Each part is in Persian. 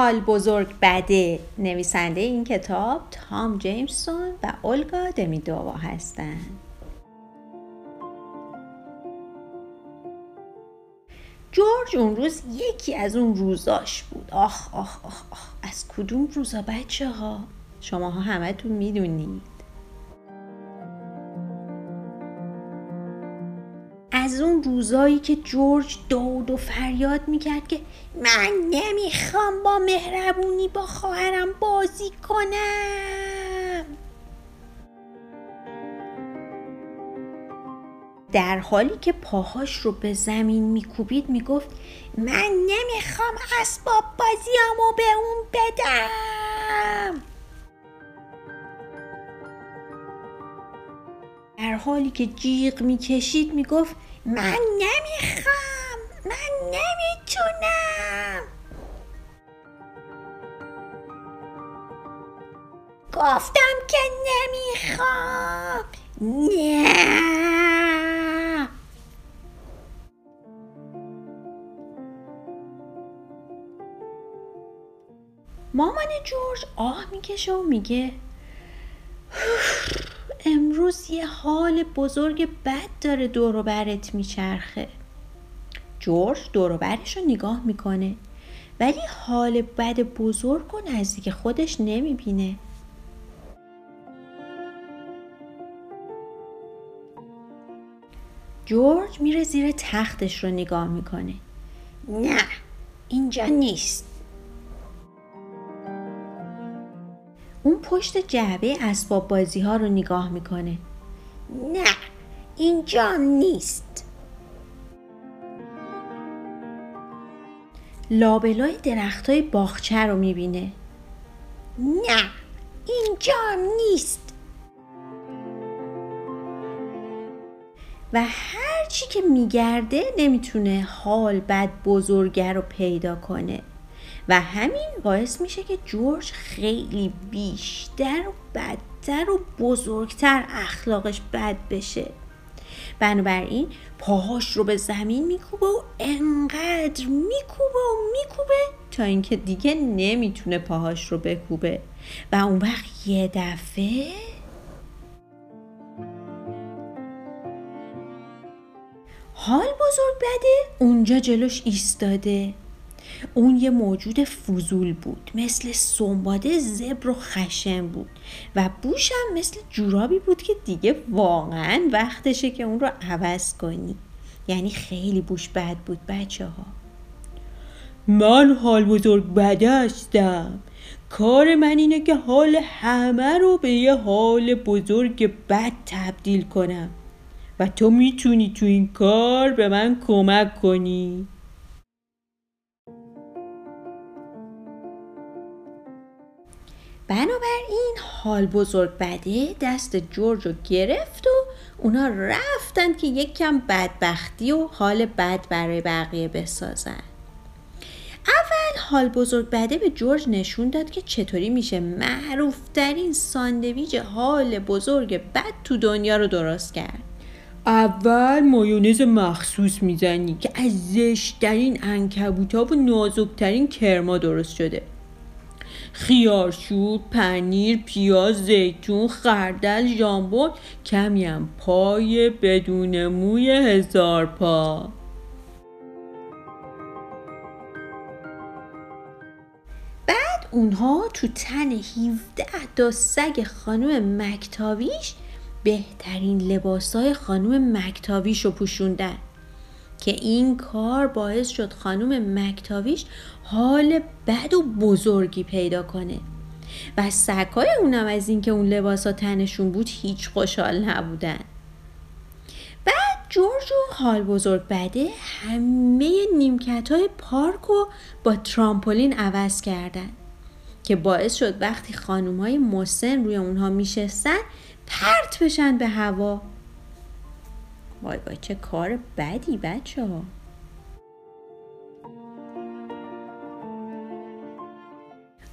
حال بزرگ بده نویسنده این کتاب تام جیمسون و اولگا دمیدووا هستند جورج اون روز یکی از اون روزاش بود. آخ آخ آخ آخ از کدوم روزا بچه ها شماها همتون می‌دونید. روزایی که جورج داد و فریاد می‌کرد که من نمی‌خوام با مهربونی با خواهرم بازی کنم. در حالی که پاهاش رو به زمین میکوبید می‌گفت من نمی‌خوام اسباب بازیامو به اون بدم. در حالی که جیغ می‌کشید می‌گفت من نمی‌خوام من نمی‌تونم. گفتم که نمی‌خوام. نه. مامان جورج آه می‌کشه و میگه امروز یه حال بزرگ بد داره دور برت میچرخه. جورج دور برش رو نگاه می‌کنه ولی حال بد بزرگ رو نزدیک خودش نمی‌بینه. جورج میره زیر تختش رو نگاه می‌کنه. نه اینجا نیست. اون پشت جعبه اسباب بازی ها رو نگاه می‌کنه. نه اینجا نیست. لابلای درخت های باخچه رو می‌بینه. نه اینجا نیست. و هرچی که میگرده نمی‌تونه حال بد بزرگه رو پیدا کنه. و همین باعث میشه که جورج خیلی بیشتر و بدتر و بزرگتر اخلاقش بد بشه. بنابراین پاهاش رو به زمین میکوبه و انقدر میکوبه و میکوبه تا اینکه دیگه نمی‌تونه پاهاش رو بکوبه. و اون وقت یه دفعه حال بزرگ بده اونجا جلوش ایستاده. اون یه موجود فضول بود مثل سنباده زبر و خشم بود و بوشم مثل جورابی بود که دیگه واقعا وقتشه که اون رو عوض کنی. یعنی خیلی بوش بد بود بچه ها من حال بزرگ بده هستم. کار من اینه که حال همه رو به یه حال بزرگ بد تبدیل کنم. و تو می‌تونی تو این کار به من کمک کنی. بنابراین حال بزرگ بده دست جورج رو گرفت و اونا رفتن که یک کم بدبختی و حال بد برای بقیه بسازن. اول حال بزرگ بده به جورج نشون داد که چطوری میشه معروفترین ساندویج حال بزرگ بد تو دنیا رو درست کرد. اول مایونز مخصوص می‌زنی که از زشترین انکبوتا و نازکترین کرما درست شده. خیارشور، پنیر، پیاز، زیتون، خردل، ژامبون. کمی هم پای بدون موی هزار پا. بعد اونها تو تن 17 تا سگ خانم مکتاویش بهترین لباسای خانم مکتاویش رو پوشوندن. که این کار باعث شد خانم مکتاویش حال بد و بزرگی پیدا کنه. و سگای اونم از اینکه اون لباس ها تنشون بود هیچ خوشحال نبودن. بعد جورج و حال بزرگ بده همه نیمکت های پارک رو با ترامپولین عوض کردن که باعث شد وقتی خانوم های مسن روی اونها میشستن پرت بشن به هوا. وای وای چه کار بدی بچه ها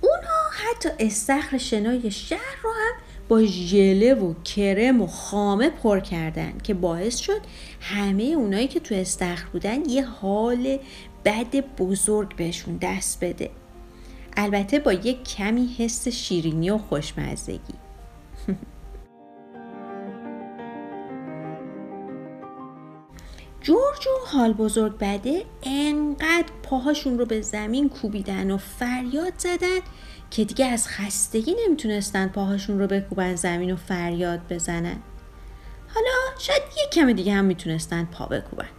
اونها حتی استخر شنای شهر رو هم با ژله و کرم و خامه پر کردن که باعث شد همه اونایی که تو استخر بودن یه حال بد بزرگ بهشون دست بده. البته با یک کمی حس شیرینی و خوشمزگی. جورج و حال بزرگ بده انقدر پاهاشون رو به زمین کوبیدن و فریاد زدن که دیگه از خستگی نمی‌تونستن پاهاشون رو بکوبن زمین و فریاد بزنن. حالا شاید یک کم دیگه هم می‌تونستن پا بکوبن.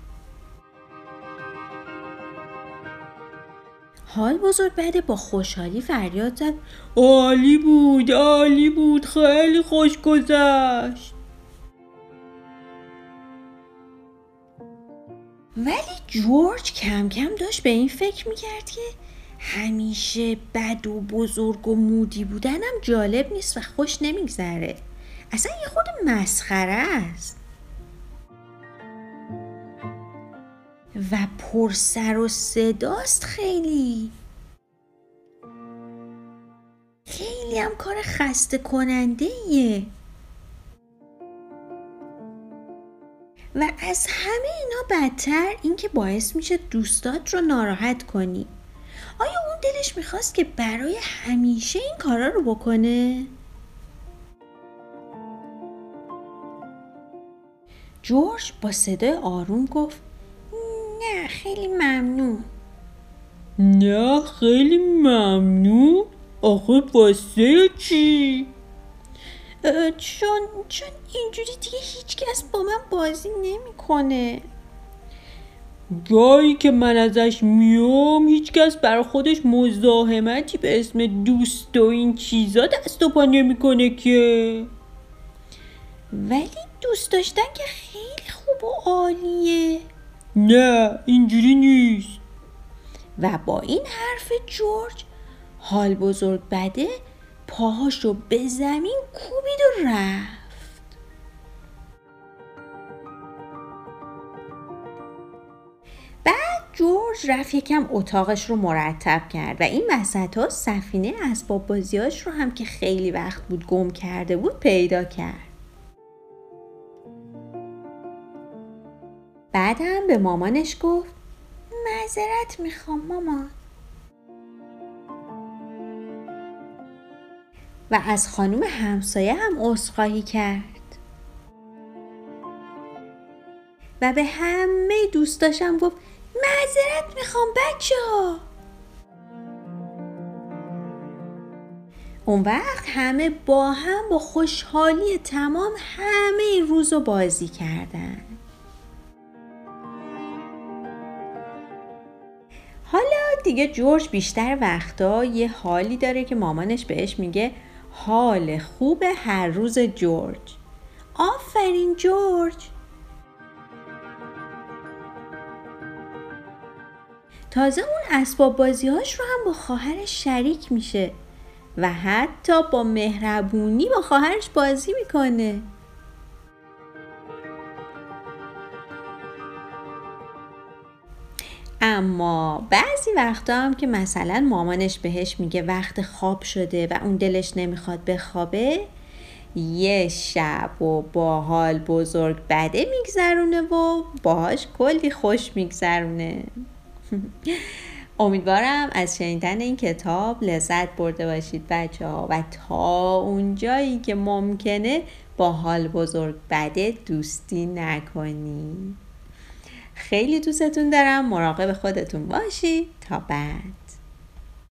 حال بزرگ بده با خوشحالی فریاد زد. عالی بود عالی بود خیلی خوش گذشت. ولی جورج کم کم داشت به این فکر می‌کرد که همیشه بد و بزرگ و مودی بودنم جالب نیست و خوش نمیگذره. اصلا یه خود مسخره است. و پر سر و صداست خیلی. خیلی هم کار خسته کننده ایه و از همه اینا بدتر اینکه باعث میشه دوستات رو ناراحت کنی آیا اون دلش می‌خواست که برای همیشه این کارا رو بکنه؟ جورج با صدای آروم گفت نه خیلی ممنون نه خیلی ممنون آخه واسه چی؟ چون چون اینجوری دیگه هیچکس با من بازی نمی‌کنه. گاهی که من ازش میام هیچکس برای خودش مزاحمتی به اسم دوست و این چیزا دست و پا نمی‌کنه که. ولی دوست داشتن که خیلی خوب و عالیه. نه اینجوری نیست. و با این حرف جورج حال بزرگ بده پاهاشو به زمین کوبید و رفت. بعد جورج رفت یکم اتاقش رو مرتب کرد و این وسط ها سفینه اسباب بازیاش رو هم که خیلی وقت بود گم کرده بود پیدا کرد. بعدم به مامانش گفت معذرت می‌خوام مامان و از خانم همسایه هم عذرخواهی کرد. و به همه دوستاشم گفت معذرت می‌خوام بچه ها. اون وقت همه با هم با خوشحالی تمام همه این روز رو بازی کردن. حالا دیگه جورج بیشتر وقتا یه حالی داره که مامانش بهش میگه حال خوب هر روز جورج. آفرین جورج. تازه اون اسباب بازیهاش رو هم با خواهرش شریک میشه و حتی با مهربونی با خواهرش بازی می‌کنه. اما بعضی وقتا هم که مثلا مامانش بهش میگه وقت خواب شده و اون دلش نمی‌خواد بخوابه یه شب و با حال بزرگ بده میگذرونه و باهاش کلی خوش میگذرونه. امیدوارم از شنیدن این کتاب لذت برده باشید بچه ها و تا اونجایی که ممکنه با حال بزرگ بده دوستی نکنید. خیلی دوستتون دارم. مراقب خودتون باشید تا بعد.